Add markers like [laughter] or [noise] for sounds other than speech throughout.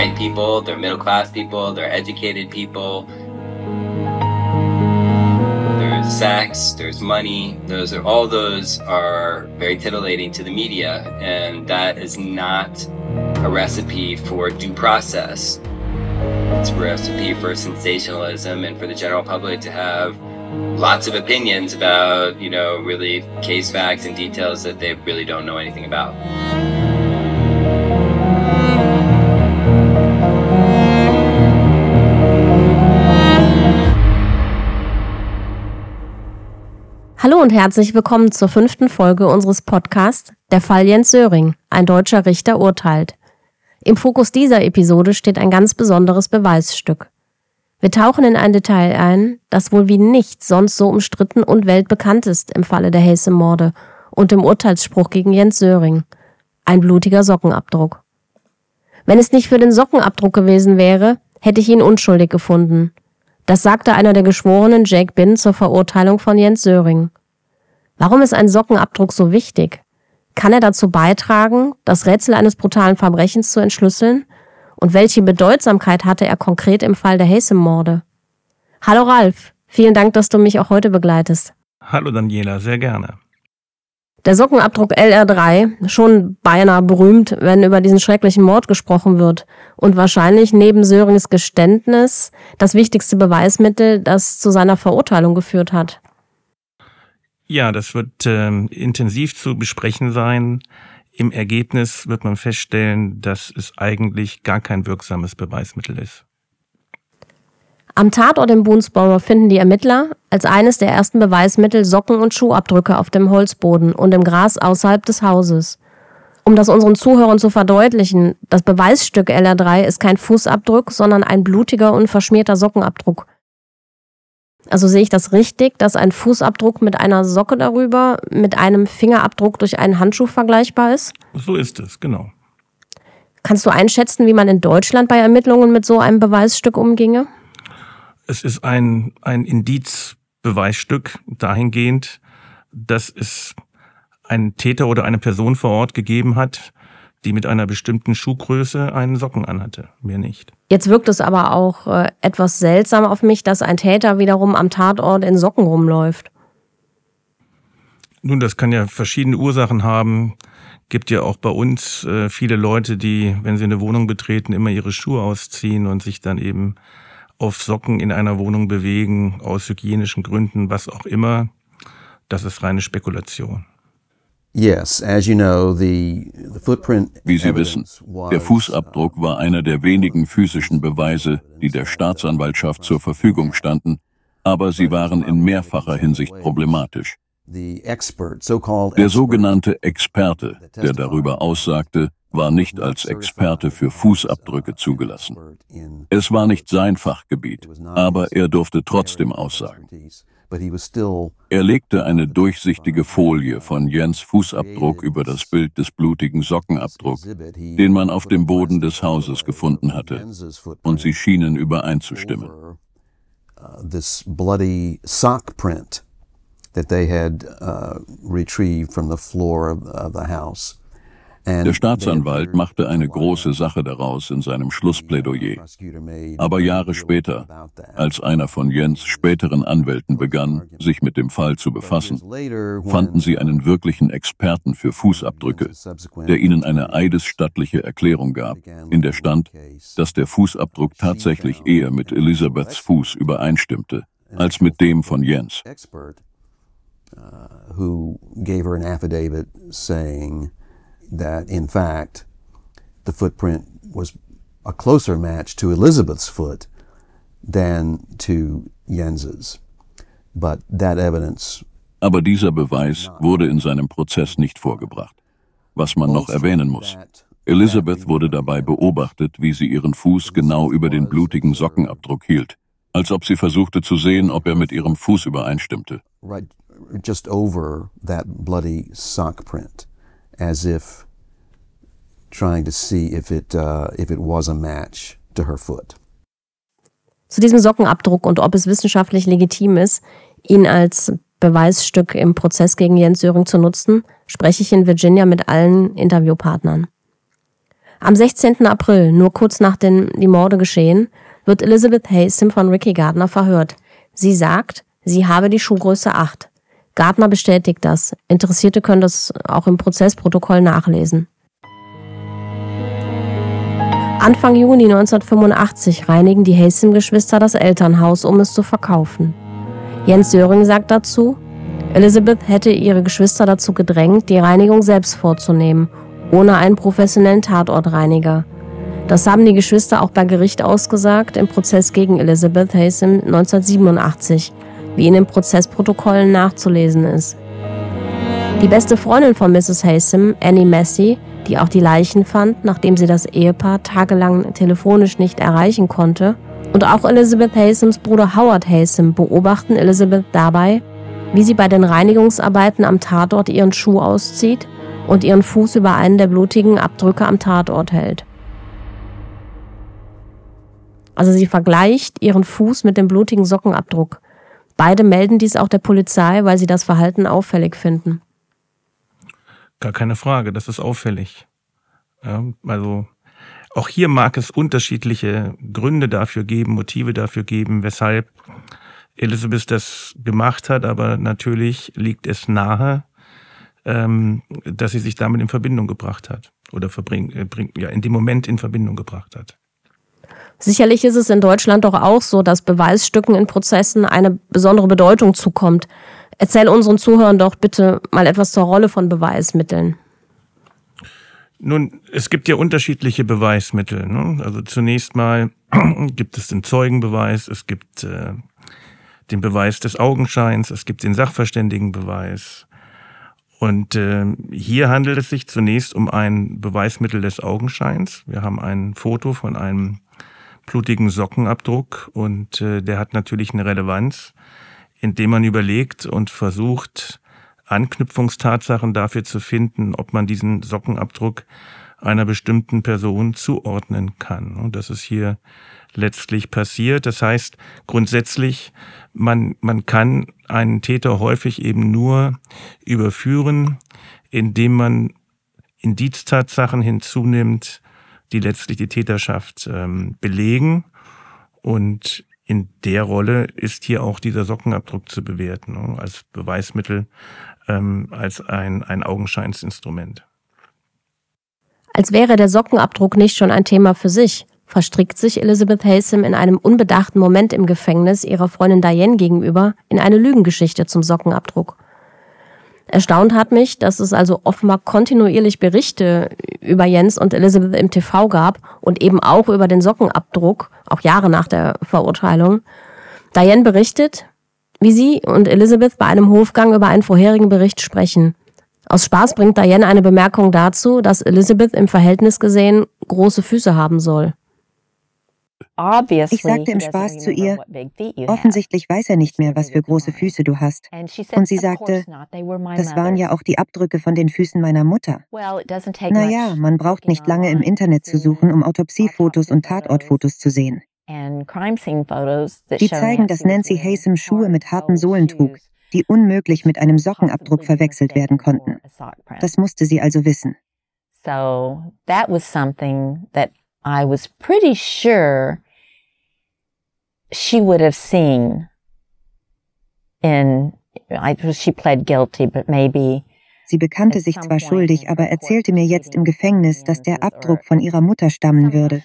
white people, they're middle class people, they're educated people. There's sex, there's money. Those are all those are very titillating to the media, and that is not a recipe for due process. It's a recipe for sensationalism and for the general public to have lots of opinions about, you know, really case facts and details that they really don't know anything about. Und herzlich willkommen zur fünften Folge unseres Podcasts Der Fall Jens Söring, ein deutscher Richter urteilt. Im Fokus dieser Episode steht ein ganz besonderes Beweisstück. Wir tauchen in ein Detail ein, das wohl wie nichts sonst so umstritten und weltbekannt ist im Falle der Haysom-Morde und im Urteilsspruch gegen Jens Söring. Ein blutiger Sockenabdruck. Wenn es nicht für den Sockenabdruck gewesen wäre, hätte ich ihn unschuldig gefunden. Das sagte einer der Geschworenen Jake Bin zur Verurteilung von Jens Söring. Warum ist ein Sockenabdruck so wichtig? Kann er dazu beitragen, das Rätsel eines brutalen Verbrechens zu entschlüsseln? Und welche Bedeutsamkeit hatte er konkret im Fall der Haysom-Morde? Hallo Ralf, vielen Dank, dass du mich auch heute begleitest. Hallo Daniela, sehr gerne. Der Sockenabdruck LR3, schon beinahe berühmt, wenn über diesen schrecklichen Mord gesprochen wird. Und wahrscheinlich neben Sörings Geständnis das wichtigste Beweismittel, das zu seiner Verurteilung geführt hat. Ja, das wird äh, intensiv zu besprechen sein. Im Ergebnis wird man feststellen, dass es eigentlich gar kein wirksames Beweismittel ist. Am Tatort in Boonesboro finden die Ermittler als eines der ersten Beweismittel Socken- und Schuhabdrücke auf dem Holzboden und im Gras außerhalb des Hauses. Um das unseren Zuhörern zu verdeutlichen, das Beweisstück LR3 ist kein Fußabdruck, sondern ein blutiger und verschmierter Sockenabdruck. Also sehe ich das richtig, dass ein Fußabdruck mit einer Socke darüber mit einem Fingerabdruck durch einen Handschuh vergleichbar ist? So ist es, genau. Kannst du einschätzen, wie man in Deutschland bei Ermittlungen mit so einem Beweisstück umginge? Es ist ein, ein Indizbeweisstück dahingehend, dass es einen Täter oder eine Person vor Ort gegeben hat, die mit einer bestimmten Schuhgröße einen Socken anhatte, mehr nicht. Jetzt wirkt es aber auch äh, etwas seltsam auf mich, dass ein Täter wiederum am Tatort in Socken rumläuft. Nun, das kann ja verschiedene Ursachen haben. Gibt ja auch bei uns äh, viele Leute, die, wenn sie eine Wohnung betreten, immer ihre Schuhe ausziehen und sich dann eben auf Socken in einer Wohnung bewegen, aus hygienischen Gründen, was auch immer. Das ist reine Spekulation. Wie Sie wissen, der Fußabdruck war einer der wenigen physischen Beweise, die der Staatsanwaltschaft zur Verfügung standen, aber sie waren in mehrfacher Hinsicht problematisch. Der sogenannte Experte, der darüber aussagte, war nicht als Experte für Fußabdrücke zugelassen. Es war nicht sein Fachgebiet, aber er durfte trotzdem aussagen. Er legte eine durchsichtige Folie von Jens Fußabdruck über das Bild des blutigen Sockenabdruck, den man auf dem Boden des Hauses gefunden hatte, und sie schienen übereinzustimmen. This bloody sock print that they had uh, retrieved from the floor of the house. Der Staatsanwalt machte eine große Sache daraus in seinem Schlussplädoyer. Aber Jahre später, als einer von Jens späteren Anwälten begann, sich mit dem Fall zu befassen, fanden sie einen wirklichen Experten für Fußabdrücke, der ihnen eine eidesstattliche Erklärung gab, in der stand, dass der Fußabdruck tatsächlich eher mit Elisabeths Fuß übereinstimmte, als mit dem von Jens. Uh, who gave her an affidavit saying that in fact the footprint was a closer match to Elizabeth's foot than to Jens's. But that evidence Aber dieser Beweis wurde in seinem Prozess nicht vorgebracht. Was man noch erwähnen muss. Elizabeth wurde dabei beobachtet, wie sie ihren Fuß genau über den blutigen Sockenabdruck hielt, als ob sie versuchte zu sehen, ob er mit ihrem Fuß übereinstimmte. Right, just over that bloody sock print as if trying to see if it, uh, if it was a match to her foot. Zu diesem Sockenabdruck und ob es wissenschaftlich legitim ist, ihn als Beweisstück im Prozess gegen Jens Söring zu nutzen, spreche ich in Virginia mit allen Interviewpartnern. Am 16. April, nur kurz nachdem die Morde geschehen, wird Elizabeth Haysom von Ricky Gardner verhört. Sie sagt, sie habe die Schuhgröße 8. Gardner bestätigt das. Interessierte können das auch im Prozessprotokoll nachlesen. Anfang Juni 1985 reinigen die Haysom-Geschwister das Elternhaus, um es zu verkaufen. Jens Söring sagt dazu, Elizabeth hätte ihre Geschwister dazu gedrängt, die Reinigung selbst vorzunehmen, ohne einen professionellen Tatortreiniger. Das haben die Geschwister auch bei Gericht ausgesagt im Prozess gegen Elizabeth Haysom 1987, wie in den Prozessprotokollen nachzulesen ist. Die beste Freundin von Mrs. Haysom, Annie Massey, die auch die Leichen fand, nachdem sie das Ehepaar tagelang telefonisch nicht erreichen konnte, und auch Elizabeth Haysoms Bruder Howard Haysom beobachten Elizabeth dabei, wie sie bei den Reinigungsarbeiten am Tatort ihren Schuh auszieht und ihren Fuß über einen der blutigen Abdrücke am Tatort hält. Also sie vergleicht ihren Fuß mit dem blutigen Sockenabdruck. Beide melden dies auch der Polizei, weil sie das Verhalten auffällig finden. Gar keine Frage, das ist auffällig. Also auch hier mag es unterschiedliche Gründe dafür geben, Motive dafür geben, weshalb Elizabeth das gemacht hat, aber natürlich liegt es nahe, ähm, dass sie sich damit in Verbindung gebracht hat oder verbring, äh, ja, in dem Moment in Verbindung gebracht hat. Sicherlich ist es in Deutschland doch auch so, dass Beweisstücken in Prozessen eine besondere Bedeutung zukommt. Erzähl unseren Zuhörern doch bitte mal etwas zur Rolle von Beweismitteln. Nun, es gibt ja unterschiedliche Beweismittel. Ne? Also zunächst mal [clears throat] gibt es den Zeugenbeweis, es gibt äh, den Beweis des Augenscheins, es gibt den Sachverständigenbeweis. Und äh, hier handelt es sich zunächst um ein Beweismittel des Augenscheins. Wir haben ein Foto von einem blutigen Sockenabdruck und äh, der hat natürlich eine Relevanz, indem man überlegt und versucht, Anknüpfungstatsachen dafür zu finden, ob man diesen Sockenabdruck einer bestimmten Person zuordnen kann. Und das ist hier letztlich passiert. Das heißt, grundsätzlich, man, man kann einen Täter häufig eben nur überführen, indem man Indiztatsachen hinzunimmt, die letztlich die Täterschaft ähm, belegen. Und in der Rolle ist hier auch dieser Sockenabdruck zu bewerten, ne, als Beweismittel, ähm, als ein, ein Augenscheinsinstrument. Als wäre der Sockenabdruck nicht schon ein Thema für sich, verstrickt sich Elizabeth Haysom in einem unbedachten Moment im Gefängnis ihrer Freundin Diane gegenüber in eine Lügengeschichte zum Sockenabdruck. Erstaunt hat mich, dass es also offenbar kontinuierlich Berichte über Jens und Elizabeth im TV gab und eben auch über den Sockenabdruck, auch Jahre nach der Verurteilung. Diane berichtet, wie sie und Elizabeth bei einem Hofgang über einen vorherigen Bericht sprechen. Aus Spaß bringt Diane eine Bemerkung dazu, dass Elizabeth im Verhältnis gesehen große Füße haben soll. Ich sagte im Spaß zu ihr, offensichtlich weiß er nicht mehr, was für große Füße du hast. Und sie sagte, das waren ja auch die Abdrücke von den Füßen meiner Mutter. Naja, man braucht nicht lange im Internet zu suchen, um Autopsiefotos und Tatortfotos zu sehen. Die zeigen, dass Nancy Haysom Schuhe mit harten Sohlen trug, die unmöglich mit einem Sockenabdruck verwechselt werden konnten. Das musste sie also wissen. So that was something that I was pretty sure she would have seen in, I, she pled guilty, but maybe Sie bekannte sich zwar schuldig, aber erzählte mir jetzt im Gefängnis, dass der Abdruck von ihrer Mutter stammen würde.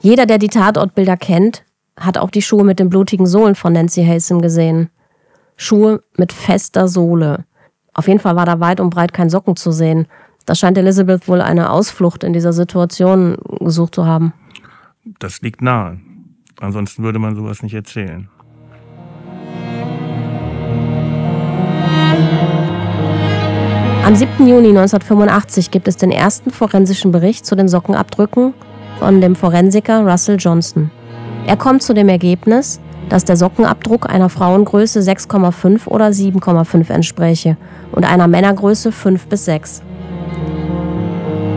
Jeder, der die Tatortbilder kennt, hat auch die Schuhe mit den blutigen Sohlen von Nancy Haysom gesehen. Schuhe mit fester Sohle. Auf jeden Fall war da weit und breit kein Socken zu sehen. Da scheint Elizabeth wohl eine Ausflucht in dieser Situation gesucht zu haben. Das liegt nahe. Ansonsten würde man sowas nicht erzählen. Am 7. Juni 1985 gibt es den ersten forensischen Bericht zu den Sockenabdrücken von dem Forensiker Russell Johnson. Er kommt zu dem Ergebnis, dass der Sockenabdruck einer Frauengröße 6,5 oder 7,5 entspräche und einer Männergröße 5 bis 6.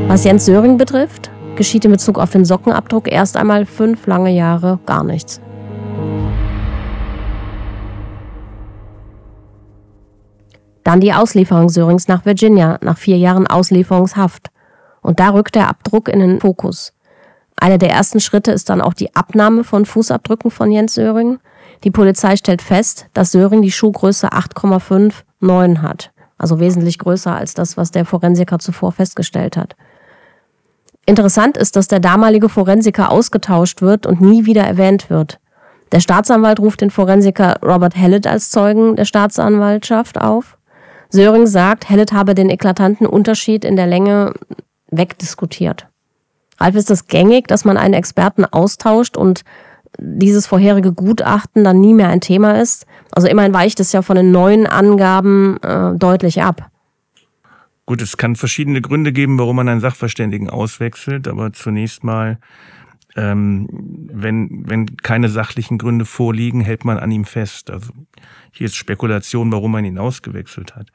Was Jens Söring betrifft, geschieht in Bezug auf den Sockenabdruck erst einmal fünf lange Jahre gar nichts. Dann die Auslieferung Sörings nach Virginia nach vier Jahren Auslieferungshaft. Und da rückt der Abdruck in den Fokus. Einer der ersten Schritte ist dann auch die Abnahme von Fußabdrücken von Jens Söring. Die Polizei stellt fest, dass Söring die Schuhgröße 8,59 hat, also wesentlich größer als das, was der Forensiker zuvor festgestellt hat. Interessant ist, dass der damalige Forensiker ausgetauscht wird und nie wieder erwähnt wird. Der Staatsanwalt ruft den Forensiker Robert Hallett als Zeugen der Staatsanwaltschaft auf. Söring sagt, Hallett habe den eklatanten Unterschied in der Länge wegdiskutiert. Ralf, ist das gängig, dass man einen Experten austauscht und dieses vorherige Gutachten dann nie mehr ein Thema ist? Also immerhin weicht es ja von den neuen Angaben äh, deutlich ab. Gut, es kann verschiedene Gründe geben, warum man einen Sachverständigen auswechselt, aber zunächst mal, ähm, wenn, wenn keine sachlichen Gründe vorliegen, hält man an ihm fest. Also hier ist Spekulation, warum man ihn ausgewechselt hat.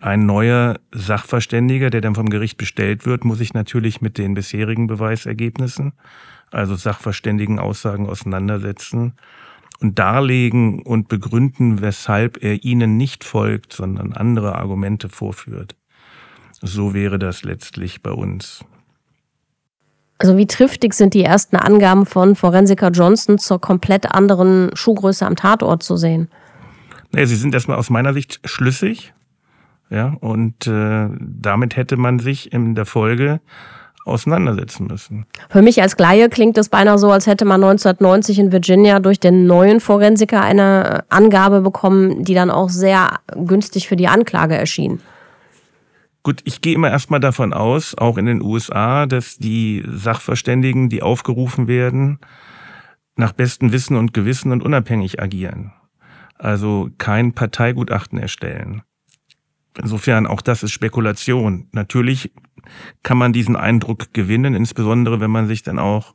Ein neuer Sachverständiger, der dann vom Gericht bestellt wird, muss sich natürlich mit den bisherigen Beweisergebnissen, also sachverständigen Aussagen auseinandersetzen und darlegen und begründen, weshalb er ihnen nicht folgt, sondern andere Argumente vorführt. So wäre das letztlich bei uns. Also wie triftig sind die ersten Angaben von Forensiker Johnson zur komplett anderen Schuhgröße am Tatort zu sehen? Naja, sie sind erstmal aus meiner Sicht schlüssig. Ja, und äh, damit hätte man sich in der Folge auseinandersetzen müssen. Für mich als Laie klingt es beinahe so, als hätte man 1990 in Virginia durch den neuen Forensiker eine Angabe bekommen, die dann auch sehr günstig für die Anklage erschien. Gut, ich gehe immer erstmal davon aus, auch in den USA, dass die Sachverständigen, die aufgerufen werden, nach bestem Wissen und Gewissen und unabhängig agieren. Also kein Parteigutachten erstellen. Insofern auch das ist Spekulation. Natürlich kann man diesen Eindruck gewinnen, insbesondere wenn man sich dann auch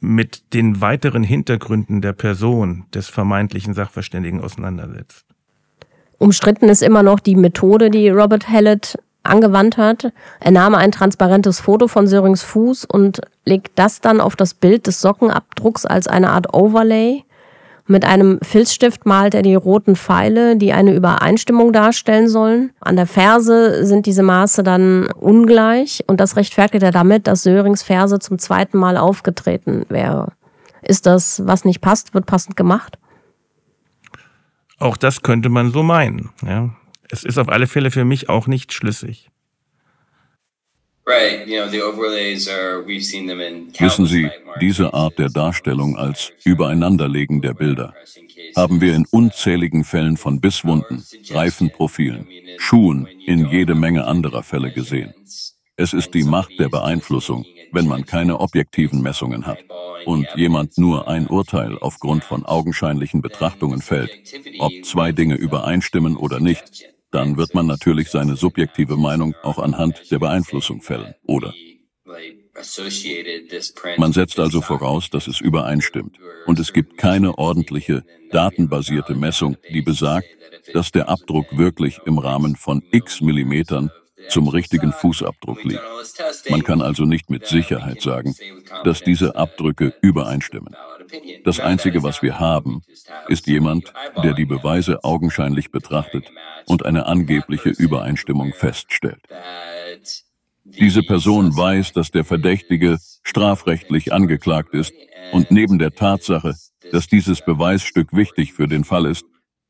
mit den weiteren Hintergründen der Person des vermeintlichen Sachverständigen auseinandersetzt. Umstritten ist immer noch die Methode, die Robert Hallett angewandt hat. Er nahm ein transparentes Foto von Sörings Fuß und legt das dann auf das Bild des Sockenabdrucks als eine Art Overlay. Mit einem Filzstift malt er die roten Pfeile, die eine Übereinstimmung darstellen sollen. An der Ferse sind diese Maße dann ungleich und das rechtfertigt er damit, dass Sörings Ferse zum zweiten Mal aufgetreten wäre. Ist das, was nicht passt, wird passend gemacht? Auch das könnte man so meinen. Ja. Es ist auf alle Fälle für mich auch nicht schlüssig. Wissen Sie, diese Art der Darstellung als Übereinanderlegen der Bilder haben wir in unzähligen Fällen von Bisswunden, Reifenprofilen, Schuhen in jede Menge anderer Fälle gesehen. Es ist die Macht der Beeinflussung, wenn man keine objektiven Messungen hat und jemand nur ein Urteil aufgrund von augenscheinlichen Betrachtungen fällt, ob zwei Dinge übereinstimmen oder nicht, dann wird man natürlich seine subjektive Meinung auch anhand der Beeinflussung fällen, oder? Man setzt also voraus, dass es übereinstimmt. Und es gibt keine ordentliche, datenbasierte Messung, die besagt, dass der Abdruck wirklich im Rahmen von x Millimetern zum richtigen Fußabdruck liegt. Man kann also nicht mit Sicherheit sagen, dass diese Abdrücke übereinstimmen. Das Einzige, was wir haben, ist jemand, der die Beweise augenscheinlich betrachtet und eine angebliche Übereinstimmung feststellt. Diese Person weiß, dass der Verdächtige strafrechtlich angeklagt ist und neben der Tatsache, dass dieses Beweisstück wichtig für den Fall ist,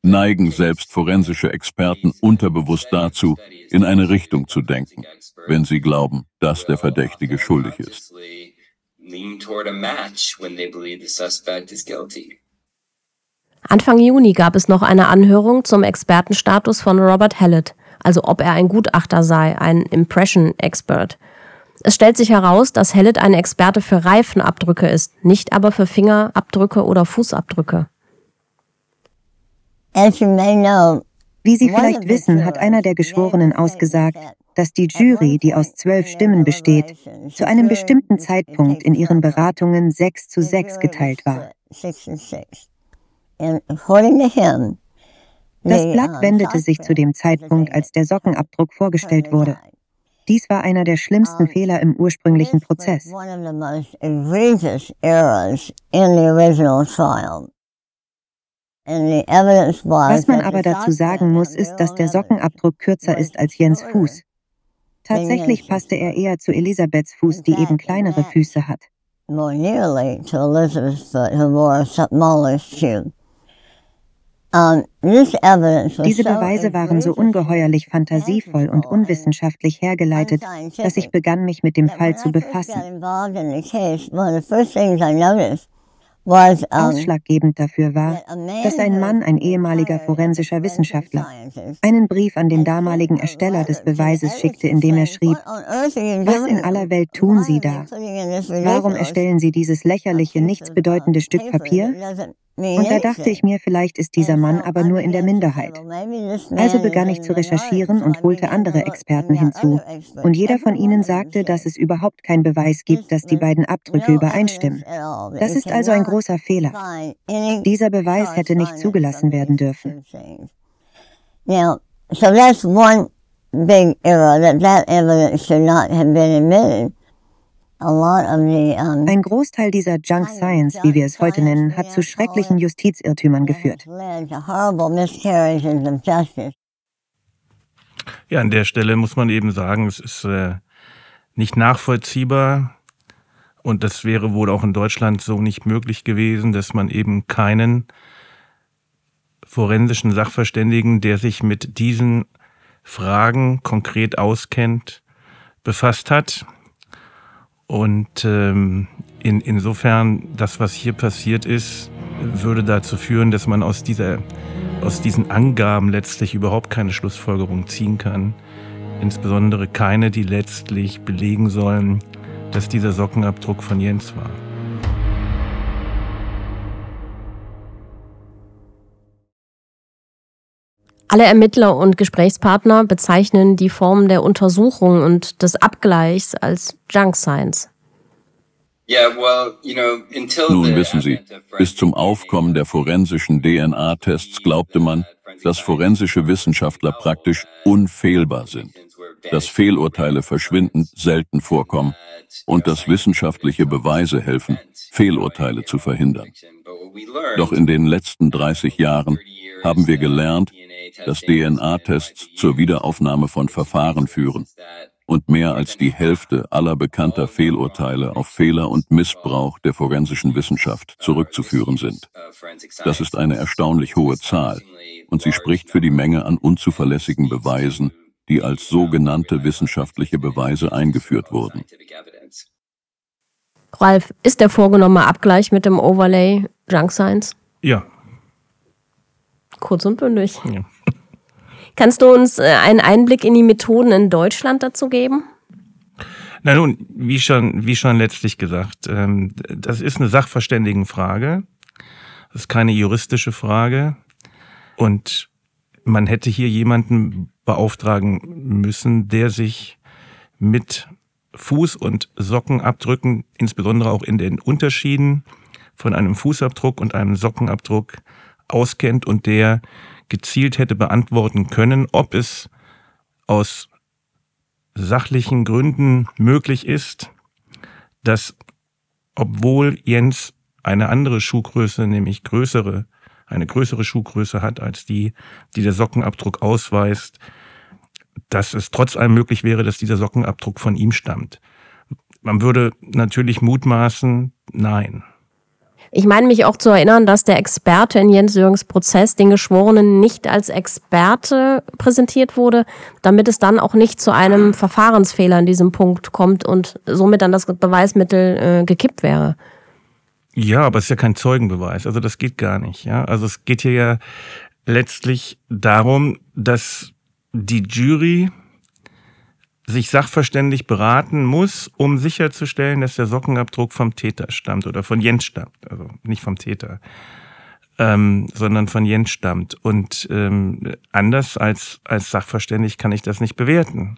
neigen selbst forensische Experten unterbewusst dazu, in eine Richtung zu denken, wenn sie glauben, dass der Verdächtige schuldig ist. Anfang Juni gab es noch eine Anhörung zum Expertenstatus von Robert Hallett, also ob er ein Gutachter sei, ein Impression Expert. Es stellt sich heraus, dass Hallett ein Experte für Reifenabdrücke ist, nicht aber für Fingerabdrücke oder Fußabdrücke. Wie Sie vielleicht wissen, hat einer der Geschworenen ausgesagt, dass die Jury, die aus zwölf Stimmen besteht, zu einem bestimmten Zeitpunkt in ihren Beratungen sechs zu sechs geteilt war. Das Blatt wendete sich zu dem Zeitpunkt, als der Sockenabdruck vorgestellt wurde. Dies war einer der schlimmsten Fehler im ursprünglichen Prozess. Was man aber dazu sagen muss, ist, dass der Sockenabdruck kürzer ist als Jens Fuß. Tatsächlich passte er eher zu Elisabeths Fuß, die eben kleinere Füße hat. Diese Beweise waren so ungeheuerlich fantasievoll und unwissenschaftlich hergeleitet, dass ich begann, mich mit dem Fall zu befassen. Ausschlaggebend dafür war, dass ein Mann, ein ehemaliger forensischer Wissenschaftler, einen Brief an den damaligen Ersteller des Beweises schickte, in dem er schrieb, was in aller Welt tun Sie da? Warum erstellen Sie dieses lächerliche, nichtsbedeutende Stück Papier? Und da dachte ich mir, vielleicht ist dieser Mann aber nur in der Minderheit. Also begann ich zu recherchieren und holte andere Experten hinzu. Und jeder von ihnen sagte, dass es überhaupt keinen Beweis gibt, dass die beiden Abdrücke übereinstimmen. Das ist also ein großer Fehler. Dieser Beweis hätte nicht zugelassen werden dürfen. Now, so that's one big error that that evidence should not have been admitted. Ein Großteil dieser Junk Science, wie wir es heute nennen, hat zu schrecklichen Justizirrtümern geführt. Ja, an der Stelle muss man eben sagen, es ist äh, nicht nachvollziehbar und das wäre wohl auch in Deutschland so nicht möglich gewesen, dass man eben keinen forensischen Sachverständigen, der sich mit diesen Fragen konkret auskennt, befasst hat. Und ähm, in, insofern, das, was hier passiert ist, würde dazu führen, dass man aus, dieser, aus diesen Angaben letztlich überhaupt keine Schlussfolgerung ziehen kann. Insbesondere keine, die letztlich belegen sollen, dass dieser Sockenabdruck von Jens war. Alle Ermittler und Gesprächspartner bezeichnen die Form der Untersuchung und des Abgleichs als Junk Science. Nun wissen Sie, bis zum Aufkommen der forensischen DNA-Tests glaubte man, dass forensische Wissenschaftler praktisch unfehlbar sind, dass Fehlurteile verschwindend selten vorkommen und dass wissenschaftliche Beweise helfen, Fehlurteile zu verhindern. Doch in den letzten 30 Jahren haben wir gelernt, dass DNA-Tests zur Wiederaufnahme von Verfahren führen und mehr als die Hälfte aller bekannter Fehlurteile auf Fehler und Missbrauch der forensischen Wissenschaft zurückzuführen sind. Das ist eine erstaunlich hohe Zahl und sie spricht für die Menge an unzuverlässigen Beweisen, die als sogenannte wissenschaftliche Beweise eingeführt wurden. Ralf, ist der vorgenommene Abgleich mit dem Overlay Junk Science? Ja. Kurz und bündig. Ja. Kannst du uns äh, einen Einblick in die Methoden in Deutschland dazu geben? Na nun, wie schon, wie schon letztlich gesagt, ähm, das ist eine Sachverständigenfrage. Das ist keine juristische Frage. Und man hätte hier jemanden beauftragen müssen, der sich mit Fuß- und Sockenabdrücken, insbesondere auch in den Unterschieden von einem Fußabdruck und einem Sockenabdruck auskennt und der gezielt hätte beantworten können, ob es aus sachlichen Gründen möglich ist, dass obwohl Jens eine andere Schuhgröße, nämlich größere, eine größere Schuhgröße hat als die, die der Sockenabdruck ausweist, dass es trotz allem möglich wäre, dass dieser Sockenabdruck von ihm stammt. Man würde natürlich mutmaßen, nein. Ich meine mich auch zu erinnern, dass der Experte in Jens Jürgens Prozess den Geschworenen nicht als Experte präsentiert wurde, damit es dann auch nicht zu einem Verfahrensfehler in diesem Punkt kommt und somit dann das Beweismittel äh, gekippt wäre. Ja, aber es ist ja kein Zeugenbeweis. Also das geht gar nicht. Ja, also es geht hier ja letztlich darum, dass die Jury sich sachverständig beraten muss, um sicherzustellen, dass der Sockenabdruck vom Täter stammt oder von Jens stammt. Also nicht vom Täter, ähm, sondern von Jens stammt. Und ähm, anders als, als sachverständig kann ich das nicht bewerten.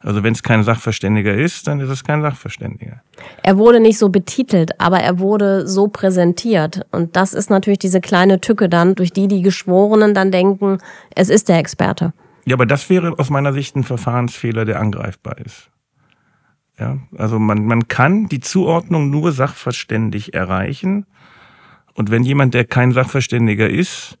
Also wenn es kein Sachverständiger ist, dann ist es kein Sachverständiger. Er wurde nicht so betitelt, aber er wurde so präsentiert. Und das ist natürlich diese kleine Tücke dann, durch die die Geschworenen dann denken, es ist der Experte. Ja, aber das wäre aus meiner Sicht ein Verfahrensfehler, der angreifbar ist. Ja, also man, man kann die Zuordnung nur sachverständig erreichen Und wenn jemand, der kein Sachverständiger ist,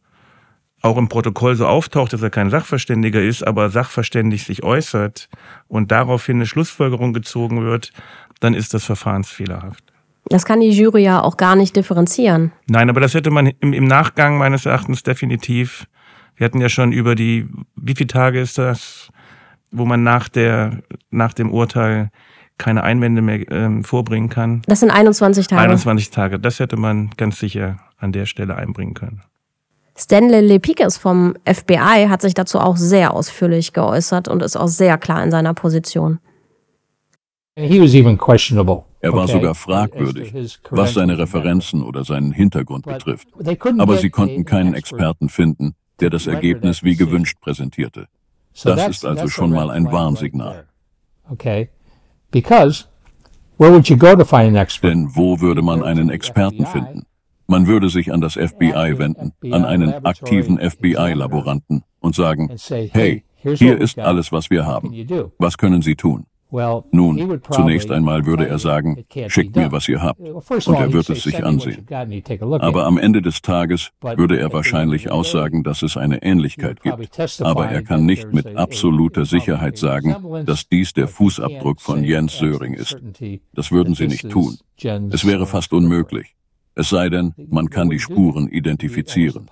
auch im Protokoll so auftaucht, dass er kein Sachverständiger ist, aber sachverständig sich äußert und daraufhin eine Schlussfolgerung gezogen wird, dann ist das verfahrensfehlerhaft. Das kann die Jury ja auch gar nicht differenzieren. Nein, aber das hätte man im, im Nachgang meines Erachtens definitiv. Wir hatten ja schon über die, wie viele Tage ist das, wo man nach der, nach dem Urteil keine Einwände mehr ähm, vorbringen kann. Das sind 21 Tage. 21 Tage. Das hätte man ganz sicher an der Stelle einbringen können. Stanley Lepikes vom FBI hat sich dazu auch sehr ausführlich geäußert und ist auch sehr klar in seiner Position. Er war sogar fragwürdig, was seine Referenzen oder seinen Hintergrund betrifft. Aber sie konnten keinen Experten finden, der das Ergebnis wie gewünscht präsentierte. Das ist also schon mal ein Warnsignal. Denn wo würde man einen Experten finden? Man würde sich an das FBI wenden, an einen aktiven FBI-Laboranten und sagen, hey, hier ist alles, was wir haben. Was können Sie tun? Nun, zunächst einmal würde er sagen, schickt mir, was ihr habt, und er wird es sich ansehen. Aber am Ende des Tages würde er wahrscheinlich aussagen, dass es eine Ähnlichkeit gibt. Aber er kann nicht mit absoluter Sicherheit sagen, dass dies der Fußabdruck von Jens Söring ist. Das würden sie nicht tun. Es wäre fast unmöglich. Es sei denn, man kann die Spuren identifizieren.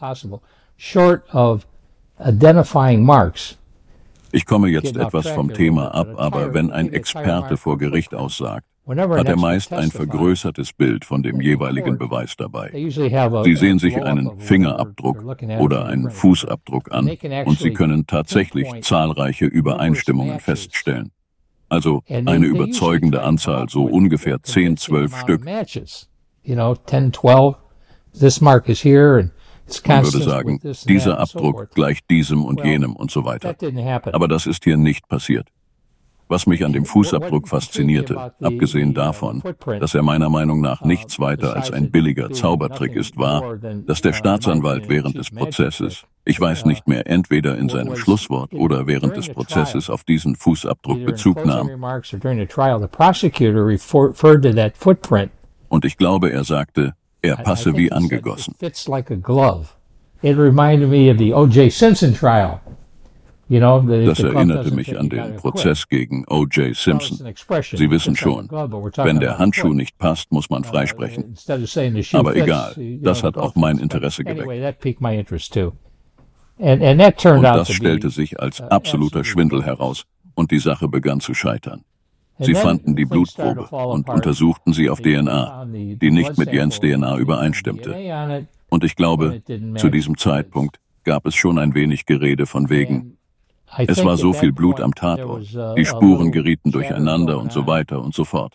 Ich komme jetzt etwas vom Thema ab, aber wenn ein Experte vor Gericht aussagt, hat er meist ein vergrößertes Bild von dem jeweiligen Beweis dabei. Sie sehen sich einen Fingerabdruck oder einen Fußabdruck an und Sie können tatsächlich zahlreiche Übereinstimmungen feststellen. Also eine überzeugende Anzahl, so ungefähr 10, 12 Stück. you know, 10, 12, this mark is here and man würde sagen, dieser Abdruck gleicht diesem und jenem und so weiter. Aber das ist hier nicht passiert. Was mich an dem Fußabdruck faszinierte, abgesehen davon, dass er meiner Meinung nach nichts weiter als ein billiger Zaubertrick ist, war, dass der Staatsanwalt während des Prozesses, ich weiß nicht mehr, entweder in seinem Schlusswort oder während des Prozesses auf diesen Fußabdruck Bezug nahm. Und ich glaube, er sagte, er passe wie angegossen. Das erinnerte mich an den Prozess gegen O.J. Simpson. Sie wissen schon, wenn der Handschuh nicht passt, muss man freisprechen. Aber egal, das hat auch mein Interesse geweckt. Und das stellte sich als absoluter Schwindel heraus und die Sache begann zu scheitern. Sie fanden die Blutprobe und untersuchten sie auf DNA, die nicht mit Jens DNA übereinstimmte. Und ich glaube, zu diesem Zeitpunkt gab es schon ein wenig Gerede von wegen, es war so viel Blut am Tatort, die Spuren gerieten durcheinander und so weiter und so fort.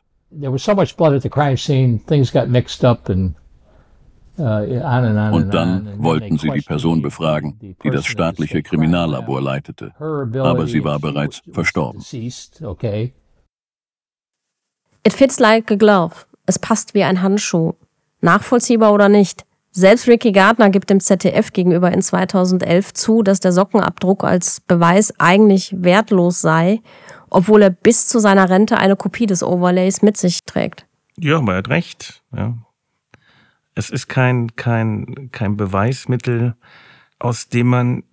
Uh, und dann wollten sie die Person befragen, die das staatliche Kriminallabor leitete, aber sie war bereits verstorben. It fits like a glove. Es passt wie ein Handschuh. Nachvollziehbar oder nicht? Selbst Ricky Gardner gibt dem ZDF gegenüber in 2011 zu, dass der Sockenabdruck als Beweis eigentlich wertlos sei, obwohl er bis zu seiner Rente eine Kopie des Overlays mit sich trägt. Ja, aber er hat recht. Ja. Es ist kein, kein, kein Beweismittel, aus dem man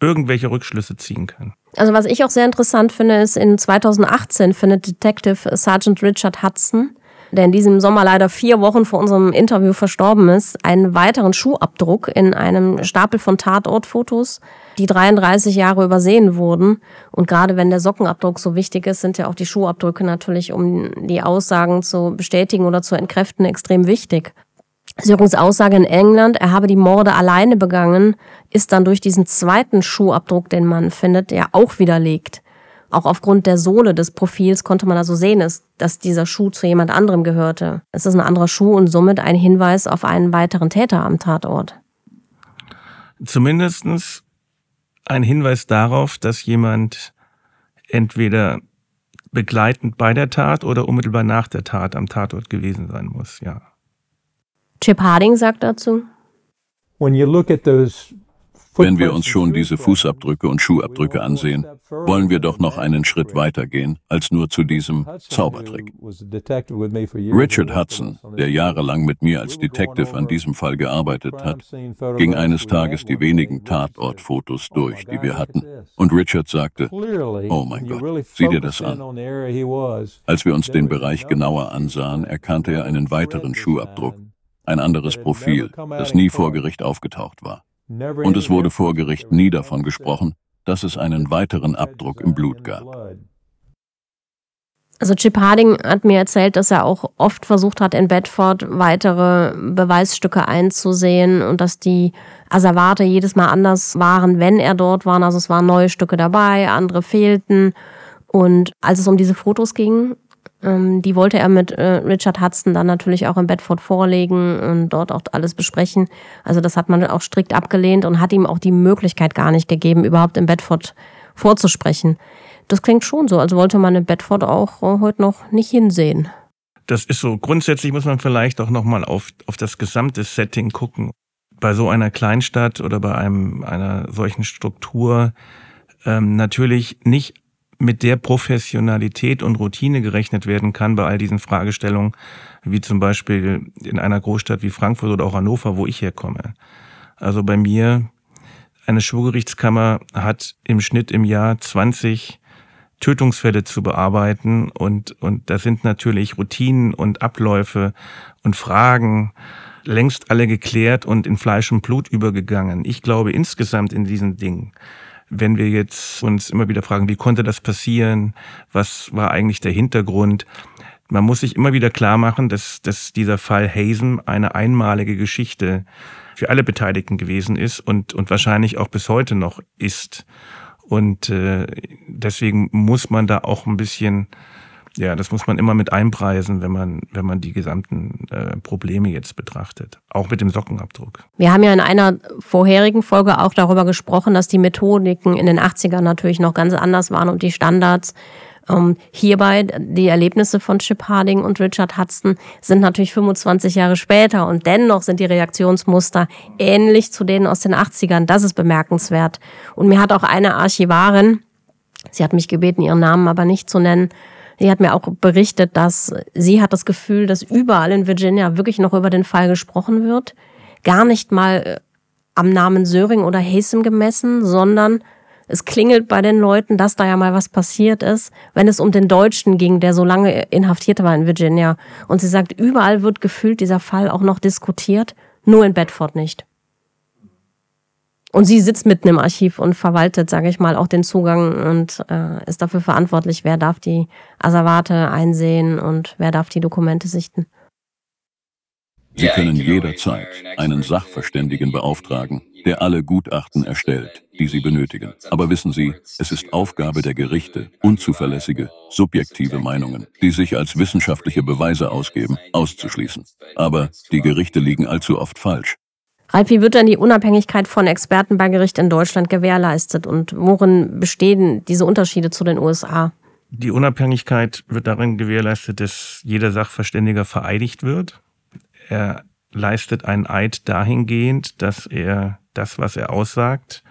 irgendwelche Rückschlüsse ziehen kann. Also was ich auch sehr interessant finde, ist in 2018 findet Detective Sergeant Richard Hudson, der in diesem Sommer leider vier Wochen vor unserem Interview verstorben ist, einen weiteren Schuhabdruck in einem Stapel von Tatortfotos, die 33 Jahre übersehen wurden. Und gerade wenn der Sockenabdruck so wichtig ist, sind ja auch die Schuhabdrücke natürlich, um die Aussagen zu bestätigen oder zu entkräften, extrem wichtig. Sörings Aussage in England, er habe die Morde alleine begangen, ist dann durch diesen zweiten Schuhabdruck, den man findet, ja auch widerlegt. Auch aufgrund der Sohle des Profils konnte man also sehen, dass dieser Schuh zu jemand anderem gehörte. Es ist ein anderer Schuh und somit ein Hinweis auf einen weiteren Täter am Tatort. Zumindest ein Hinweis darauf, dass jemand entweder begleitend bei der Tat oder unmittelbar nach der Tat am Tatort gewesen sein muss, ja. Chip Harding sagt dazu. When you look at those Wenn wir uns schon diese Fußabdrücke und Schuhabdrücke ansehen, wollen wir doch noch einen Schritt weiter gehen als nur zu diesem Zaubertrick. Richard Hudson, der jahrelang mit mir als Detective an diesem Fall gearbeitet hat, ging eines Tages die wenigen Tatortfotos durch, die wir hatten. Und Richard sagte, oh mein Gott, sieh dir das an. Als wir uns den Bereich genauer ansahen, erkannte er einen weiteren Schuhabdruck, ein anderes Profil, das nie vor Gericht aufgetaucht war. Und es wurde vor Gericht nie davon gesprochen, dass es einen weiteren Abdruck im Blut gab. Also Chip Harding hat mir erzählt, dass er auch oft versucht hat, in Bedford weitere Beweisstücke einzusehen und dass die Asservate jedes Mal anders waren, wenn er dort war. Also es waren neue Stücke dabei, andere fehlten. Und als es um diese Fotos ging, die wollte er mit äh, Richard Hudson dann natürlich auch in Bedford vorlegen und dort auch alles besprechen. Also das hat man auch strikt abgelehnt und hat ihm auch die Möglichkeit gar nicht gegeben, überhaupt in Bedford vorzusprechen. Das klingt schon so, also wollte man in Bedford auch äh, heute noch nicht hinsehen. Das ist so. Grundsätzlich muss man vielleicht auch nochmal auf, auf das gesamte Setting gucken. Bei so einer Kleinstadt oder bei einem, einer solchen Struktur ähm, natürlich nicht mit der Professionalität und Routine gerechnet werden kann bei all diesen Fragestellungen, wie zum Beispiel in einer Großstadt wie Frankfurt oder auch Hannover, wo ich herkomme. Also bei mir, eine Schwurgerichtskammer hat im Schnitt im Jahr 20 Tötungsfälle zu bearbeiten und, und da sind natürlich Routinen und Abläufe und Fragen längst alle geklärt und in Fleisch und Blut übergegangen. Ich glaube insgesamt in diesen Dingen wenn wir jetzt uns immer wieder fragen, wie konnte das passieren? Was war eigentlich der Hintergrund? Man muss sich immer wieder klar machen, dass, dass dieser Fall Hazen eine einmalige Geschichte für alle Beteiligten gewesen ist und, und wahrscheinlich auch bis heute noch ist. Und äh, deswegen muss man da auch ein bisschen ja, das muss man immer mit einpreisen, wenn man, wenn man die gesamten äh, Probleme jetzt betrachtet. Auch mit dem Sockenabdruck. Wir haben ja in einer vorherigen Folge auch darüber gesprochen, dass die Methodiken in den 80ern natürlich noch ganz anders waren und die Standards. Ähm, hierbei die Erlebnisse von Chip Harding und Richard Hudson sind natürlich 25 Jahre später und dennoch sind die Reaktionsmuster ähnlich zu denen aus den 80ern. Das ist bemerkenswert. Und mir hat auch eine Archivarin, sie hat mich gebeten, ihren Namen aber nicht zu nennen, Sie hat mir auch berichtet, dass sie hat das Gefühl, dass überall in Virginia wirklich noch über den Fall gesprochen wird. Gar nicht mal äh, am Namen Söring oder Hasem gemessen, sondern es klingelt bei den Leuten, dass da ja mal was passiert ist, wenn es um den Deutschen ging, der so lange inhaftiert war in Virginia. Und sie sagt, überall wird gefühlt dieser Fall auch noch diskutiert, nur in Bedford nicht. Und sie sitzt mitten im Archiv und verwaltet, sage ich mal, auch den Zugang und äh, ist dafür verantwortlich, wer darf die Asservate einsehen und wer darf die Dokumente sichten. Sie können jederzeit einen Sachverständigen beauftragen, der alle Gutachten erstellt, die Sie benötigen. Aber wissen Sie, es ist Aufgabe der Gerichte, unzuverlässige, subjektive Meinungen, die sich als wissenschaftliche Beweise ausgeben, auszuschließen. Aber die Gerichte liegen allzu oft falsch. Ralf, wie wird denn die Unabhängigkeit von Experten bei Gericht in Deutschland gewährleistet und worin bestehen diese Unterschiede zu den USA? Die Unabhängigkeit wird darin gewährleistet, dass jeder Sachverständiger vereidigt wird. Er leistet einen Eid dahingehend, dass er das, was er aussagt,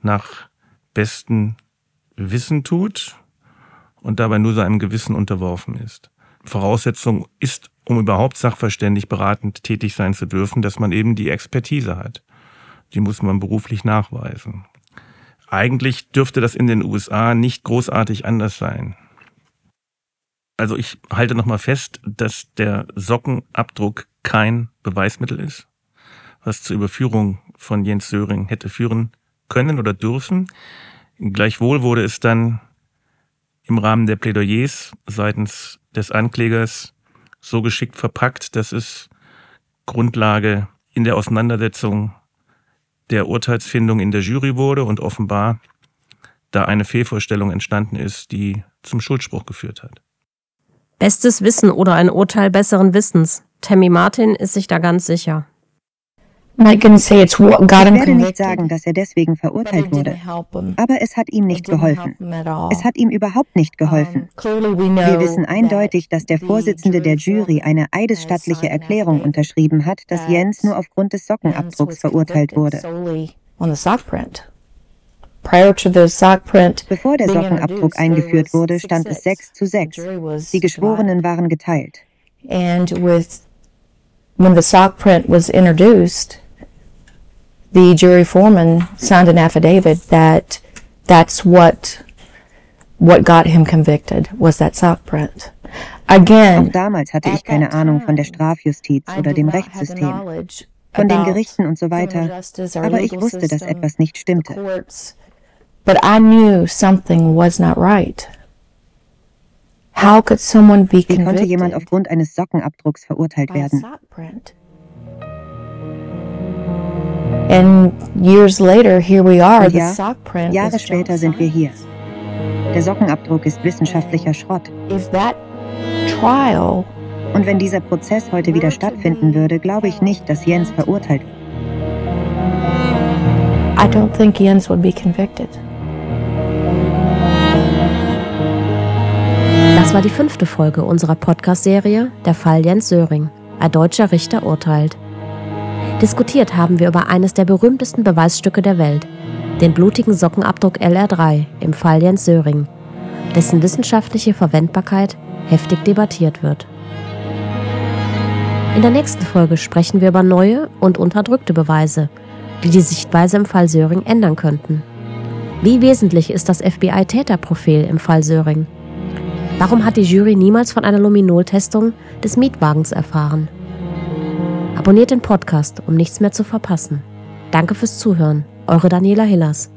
nach bestem Wissen tut und dabei nur seinem Gewissen unterworfen ist. Voraussetzung ist um überhaupt sachverständig beratend tätig sein zu dürfen, dass man eben die Expertise hat. Die muss man beruflich nachweisen. Eigentlich dürfte das in den USA nicht großartig anders sein. Also ich halte nochmal fest, dass der Sockenabdruck kein Beweismittel ist, was zur Überführung von Jens Söring hätte führen können oder dürfen. Gleichwohl wurde es dann im Rahmen der Plädoyers seitens des Anklägers so geschickt verpackt, dass es Grundlage in der Auseinandersetzung der Urteilsfindung in der Jury wurde und offenbar da eine Fehlvorstellung entstanden ist, die zum Schuldspruch geführt hat. Bestes Wissen oder ein Urteil besseren Wissens. Tammy Martin ist sich da ganz sicher. Ich werde nicht sagen, dass er deswegen verurteilt wurde, aber es hat ihm nicht geholfen. Es hat ihm überhaupt nicht geholfen. Wir wissen eindeutig, dass der Vorsitzende der Jury eine eidesstattliche Erklärung unterschrieben hat, dass Jens nur aufgrund des Sockenabdrucks verurteilt wurde. on the sock print. Bevor der Sockenabdruck eingeführt wurde, stand es 6 zu 6. Die Geschworenen waren geteilt. And with when the sock print was introduced, the jury foreman signed an affidavit that that's what what got him convicted was that sock print. Again, Auch damals hatte ich keine Ahnung von der Strafjustiz oder dem Rechtssystem, von den Gerichten und so weiter, aber ich wusste, dass etwas nicht stimmte. But I knew something was not right. How could someone be Wie konnte jemand aufgrund eines Sockenabdrucks verurteilt werden? And years later, here we are. Und ja, Jahre später sind wir hier. Der Sockenabdruck ist wissenschaftlicher Schrott. If that trial und wenn dieser Prozess heute wieder stattfinden würde, glaube ich nicht, dass Jens verurteilt wird. I don't think Jens would be convicted. Das war die fünfte Folge unserer Podcast-Serie Der Fall Jens Söring. Ein deutscher Richter urteilt. Diskutiert haben wir über eines der berühmtesten Beweisstücke der Welt, den blutigen Sockenabdruck LR3 im Fall Jens Söring, dessen wissenschaftliche Verwendbarkeit heftig debattiert wird. In der nächsten Folge sprechen wir über neue und unterdrückte Beweise, die die Sichtweise im Fall Söring ändern könnten. Wie wesentlich ist das FBI-Täterprofil im Fall Söring? Warum hat die Jury niemals von einer Luminol-Testung des Mietwagens erfahren? Abonniert den Podcast, um nichts mehr zu verpassen. Danke fürs Zuhören. Eure Daniela Hillers.